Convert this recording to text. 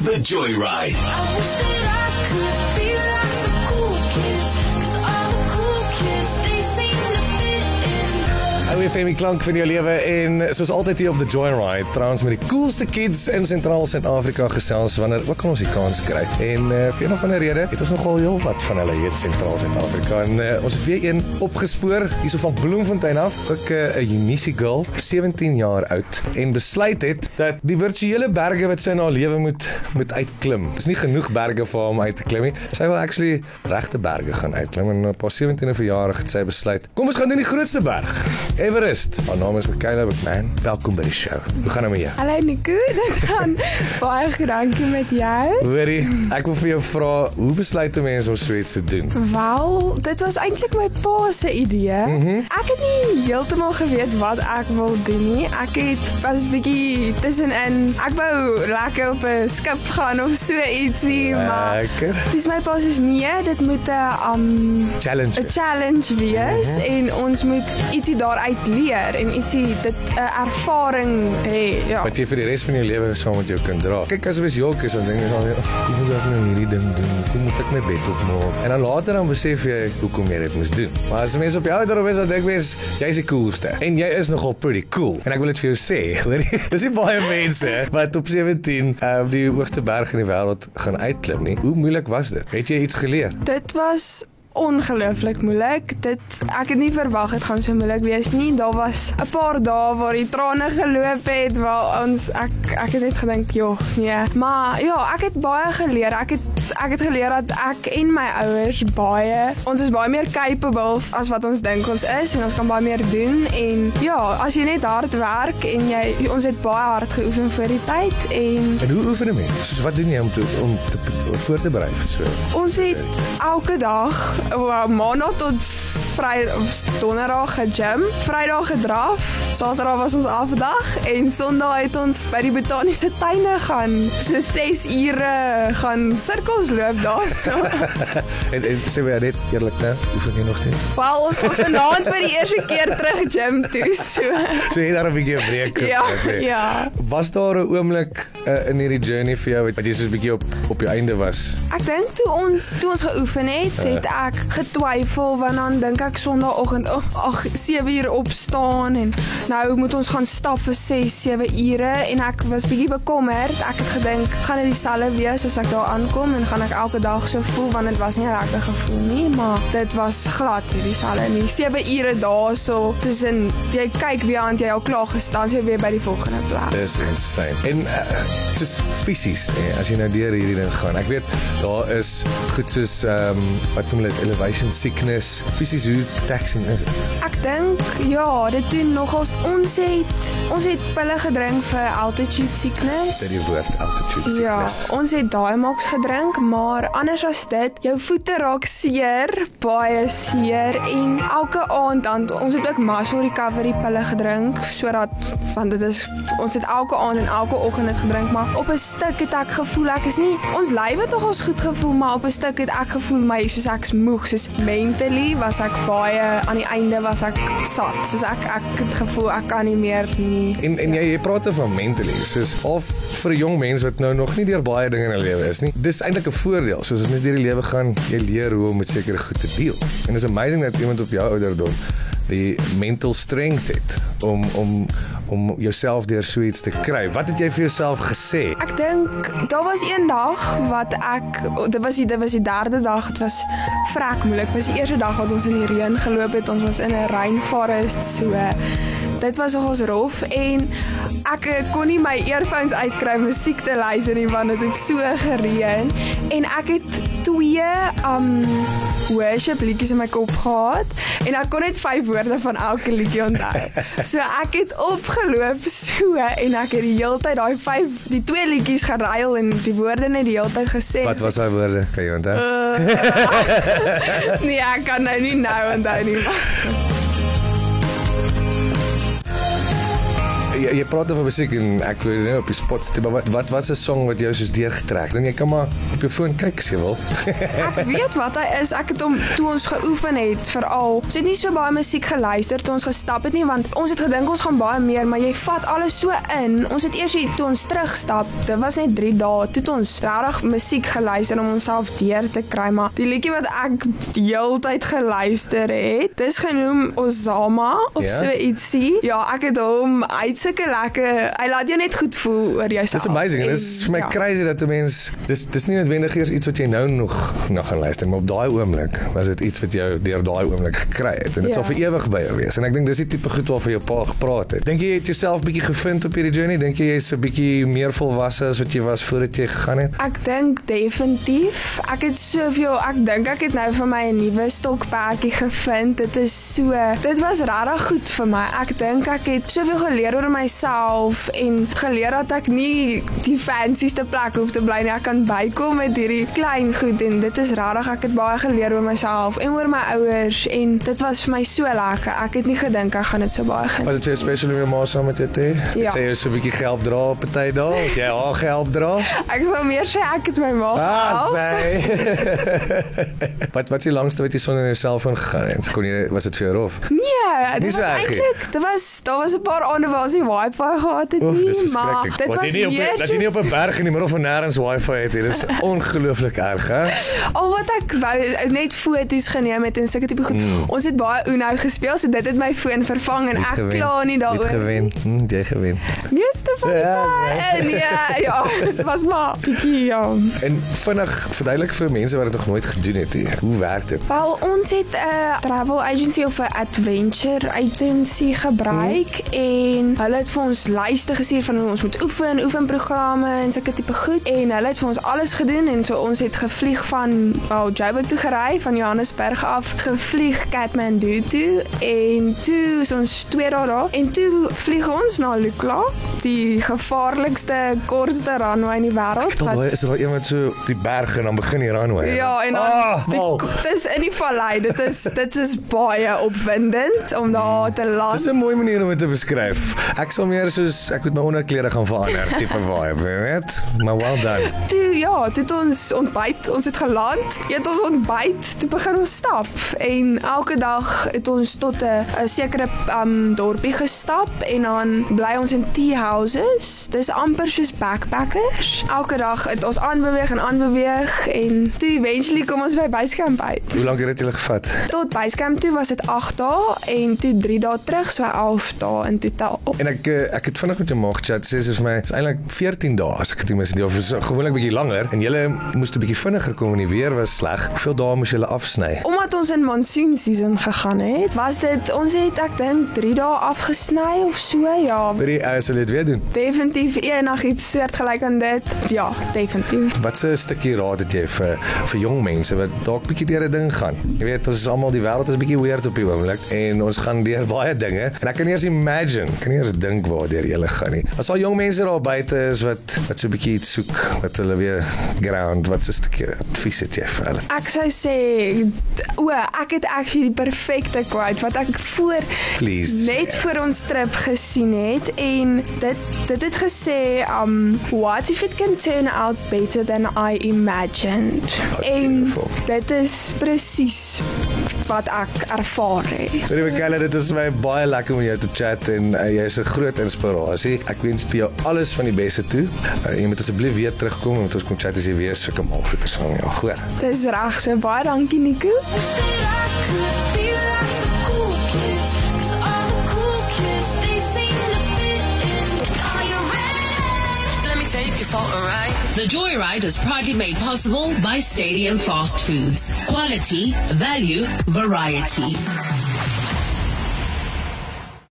The Joyride. I Ou FM klank van jou lewe en soos altyd hier op the Joyride, trouens met die coolste kids in Sentraal Suid-Afrika gesels wanneer ook al ons die kans kry. En uh, vir een of ander rede het ons nogal heel wat van hulle hier in Sentraal Suid-Afrika en uh, ons het weer een opgespoor hierso van Bloemfontein af, ook 'n uh, Unisie girl, 17 jaar oud en besluit het dat die virtuele berge wat sy in haar lewe moet moet uitklim. Dit is nie genoeg berge vir haar om uit te klim nie. Sy wil actually regte berge gaan uitklim en op haar 17de verjaarig het sy besluit, kom ons gaan doen die grootste berg. Everest. Haar naam is Michaela McMahon. Welkom by die show. Hoe gaan dit met jou? Hallo Nico, dit gaan baie goed dankie met jou. Hoorie, ek wil vir jou vra, hoe besluit 'n mens om so iets te doen? Wel, dit was eintlik my pa se idee. Mm -hmm. Ek het nie heeltemal geweet wat ek wil doen nie. Ek het was 'n bietjie tussenin. Ek wou lekker op 'n skip gaan of so ietsie, maar dis my pa sê nee, dit moet 'n um Challenge. 'n challenge wees mm -hmm. en ons moet ietsie daaruit leer en ietsie dit 'n ervaring hê. Ja. wat jy vir die res van jou lewe saam met jou kan dra. Kyk as jy jok is dan dink jy dan hoe moet ek nou hierdie ding doen? Hoe moet ek my bed opmaak? En dan later dan besef jy hoekom jy dit moes doen. Maar as mense op jou ouder is dan dink mens jy's die coolste en jy is nogal pretty cool. En ek wil dit vir jou sê, hoor jy? Dis nie baie mense wat op 17 uh, die hoogste berg in die wêreld gaan uitklim nie. Hoe moeilik was dit? Het jy iets geleer? Dit was ongelooflik moeilik. Dit ek het nie verwag dit gaan so moeilik wees nie. Daar was 'n paar dae waar die trane geloop het waar ons ek ek het net gedink, "Joh, nee." Maar ja, ek het baie geleer. Ek het ek het geleer dat ek en my ouers baie ons is baie meer capable as wat ons dink ons is en ons kan baie meer doen en ja, as jy net hard werk en jy ons het baie hard geoefen vir die tyd en En hoe oefen 'n mens? Soos wat doen jy om te om te voor te berei vir so? Ons het elke dag maandag tot vry of donderdag gegym, Vrydag gedraf, Saterdag was ons afdag en Sondag het ons by die botaniese tuine gaan so 6 ure gaan sirkels loop daarso. en, en sê my net eerlik nou, oefen jy nog steeds? Wel ons gaan vanaand vir die eerste keer terug gym toe. So So jy het daar 'n bietjie 'n breek ja, hè? ja. Was daar 'n oomblik uh, in hierdie journey vir jou wat jy soos 'n bietjie op op jou einde was? Ek dink toe ons toe ons geoefen het, het ek getwyfel want dan dink ek Sondagoggend, oh, ag 7 uur opstaan en nou moet ons gaan stap vir 6, 7 ure en ek was bietjie bekommerd. Ek het gedink, gaan dit dieselfde wees as ek daar aankom en gaan ek elke dag so voel want dit was nie 'n lekker gevoel nie, maar dit was glad nie dieselfde nie. 7 ure daarso tussen jy kyk wie aan jy al klaar gestaan, jy weer by die volgende plek. Dis insane. En uh, soos fisies, nee, as jy nou deur hierdie ding gaan. Ek weet daar is goed soos ehm um, wat noem hulle elevation sickness. Fisies hoe taxing is dit? Ek dink ja, dit doen nogals ons het ons het pille gedrink vir altitude sickness. Dit die woord altitude Ja, sickness. ons het daai maks gedrink, maar anders as dit, jou voete raak seer, baie seer en elke aand dan ons het ook muscle recovery pille gedrink sodat want dit is ons het elke aand en elke oggend dit gedrink, maar op 'n stuk het ek gevoel ek is nie ons lyf het nogals goed gevoel, maar op 'n stuk het ek gevoel my soos ek's moeg, soos mentally was ek baie aan die einde was ek sat, soos ek ek het gevoel ek kan nie meer nie. En en jy jy praat van mentally, soos of vir 'n jong mens wat nou nog nie deur baie dinge in hulle lewe is nie. Dis eintlik 'n voordeel. Soos as mens deur die lewe gaan, jy leer hoe om met sekere goed te deel. En it's amazing dat iemand op jou ouderdom die mental strength het om om om jouself deur so iets te kry. Wat het jy vir jouself gesê? Ek dink daar was een dag wat ek dit was die dit was die derde dag, dit was vrek moeilik. Dit was die eerste dag wat ons in die reën geloop het. Ons was in 'n rainforest so dit was nogals rof en ek eh, kon nie my earphones uitkry om musiek te luister nie want dit het so gereën en ek het twee um worship liedjies in my kop gehad en ek kon net vyf woorde van elke liedjie onthou. So ek het opgeloop so en ek het die hele tyd daai vyf die twee liedjies geruil en die woorde net die hele tyd gesê. Wat was daai woorde? Kan jy onthou? Uh, nee, ek kan nou nie nou onthou nie. maar- jy, jy praat over musiek en ek weet nie op die spot steek, maar wat wat was 'n song wat jou soos deurgetrek? Dan jy kan maar op jou foon kyk as jy wil. Ek weet wat hy is. Ek het hom toe ons geoefen het veral. Ons het nie so baie musiek geluister toe ons gestap het nie want ons het gedink ons gaan baie meer, maar jy vat alles so in. Ons het eers hier toe ons terugstap. Dit was net 3 dae toe het ons regtig musiek geluister om onsself deur te kry, maar die liedjie wat ek die hele tyd geluister het, dis genoem Ozama of Ja? so ietsie. Ja, ek het hom uit sulke lekker. Hy laat jou net goed voel oor jouself. Dis amazing en dis vir my ja. crazy dat 'n mens dis dis nie noodwendig eers iets wat jy nou nog nog gaan luister, maar op daai oomblik was dit iets wat jou deur daai oomblik gekry het en dit Ja. sal vir ewig by jou wees. En ek dink dis die tipe goed waarvan jou pa gepraat het. Dink jy jy het jouself bietjie gevind op hierdie journey? Dink jy jy's 'n bietjie meer volwasse as wat jy was voordat jy gegaan het? Ek dink definitief. Ek het soveel, ek dink ek het nou vir my 'n nuwe stokperdjie gevind. Dit is so, dit was regtig goed vir my. Ek dink ek het soveel geleer oor myself en geleer dat ek nie die fancyste plek hoef te bly nie. Ek kan bykom met hierdie klein goed en dit is regtig ek het baie geleer oor myself en oor my ouers en dit was vir my so lekker. Ek het nie gedink ek gaan dit so baie geniet. Was dit vir jou special om jou ma saam met jou te hê? Ja. Sy jou so 'n bietjie gehelp dra tyd daar? Het jy haar gehelp dra? Ek sou meer sê ek het my ma Ah, gehelp. sy. wat wat die langste wat jy sonder jou selfoon gegaan het? Kon jy was dit vir jou rof? Nee, dit so was eintlik, dit was daar was 'n paar aande waar ons nie wifi gehad het Oef, nie, dis maar dit Dat was jy nie op meer dat jy nie op 'n berg in die middel van nêrens wifi het nie. Dis ongelooflik erg, hè? Al wat ek wou is net foto's geneem het en sulke tipe goed. Mm. Ons het baie Uno gespeel, so dit het my foon vervang en ek gewen. kla nie daaroor. gewen. Hm, jy gewen. Meeste van die Ja, tye, nee, ja, dit was maar bietjie ja. En vinnig verduidelik vir mense wat dit nog nooit gedoen het nie. Hoe werk dit? Wel, ons het 'n travel agency of 'n adventure agency gebruik mm. en hulle het vir ons lyste gestuur van ons moet oefen, oefenprogramme en sulke tipe goed en hulle het vir ons alles gedoen en so ons het gevlieg van wel Joburg toe gery van Johannesburg af, gevlieg Kathmandu toe en toe is ons 2 dae daar en toe vlieg ons na Lukla, die gevaarlikste kortste runway in die wêreld daai is daar iemand so op die berg en dan begin die runway. Ja, en dan ah, die, dit is in die vallei. Dit is dit is baie opwindend om daar te Dis land. 'n mooi manier om dit te beskryf. Ek sal meer soos ek moet my onderklere gaan verander tipe vibe, weet? Maar well done. Toe ja, toe het ons ontbyt, ons het geland, eet ons ontbyt, toe begin ons stap en elke dag het ons tot 'n sekere um dorpie gestap en dan bly ons in tea houses. Dis amper soos backpackers. Elke dag het ons aanbeweeg en aanbeweeg en toe eventually kom ons by Basecamp uit. Hoe lank het dit julle gevat? Tot Basecamp toe was dit 8 dae en toe 3 dae terug, so 11 dae in totaal. En ek eh, ek het vinnig met jou maag chat sê soos my is eintlik 14 dae as ek dit mis nie of is gewoonlik bietjie langer en julle moes 'n bietjie vinniger kom en die weer was sleg. Hoeveel dae moes julle afsny? Omdat ons in monsoon season gegaan het, was dit ons het ek dink 3 dae afgesny of so, ja. Vir die ouers sal dit weer doen. Definitief enigiets soortgelyk aan dit. Ja, definitief. Wat 'n stukkie raad het jy vir vir jong mense wat dalk bietjie deur 'n ding gaan? Jy weet, ons is almal die wêreld is bietjie weird op die oomblik en ons gaan deur baie dinge en ek kan nie eens imagine, kan nie eens dink waardeur jy gaan nie. As al jong mense daar buite is wat wat so 'n bietjie iets soek, wat hulle weer ground, wat 'n stukkie advies het jy vir hulle? Ek sou sê o, ek het actually die perfekte quote wat ek voor Please. net voor ons trip gesien het en dit dit het gesê um what if it can turn out better than I imagined. That's En beautiful. dit is presies wat ek ervaar het. Weet jy Michaela, dit is my baie lekker om jou te chat en uh, jy is 'n groot inspirasie. Ek wens vir jou alles van die beste toe. Uh, jy moet asseblief weer terugkom en met ons kom chat as jy weer sulke malgoeders van jou hoor. Dis reg, so baie dankie Nico. The Joyride is proudly made possible by Stadium Fast Foods. Quality, value, variety.